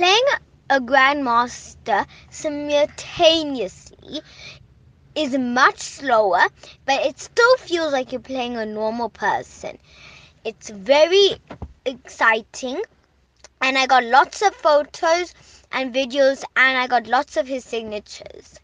playing a grandmaster simultaneously is much slower, but it still feels like you're playing a normal person. It's very exciting, and I got lots of photos and videos, and I got lots of his signatures.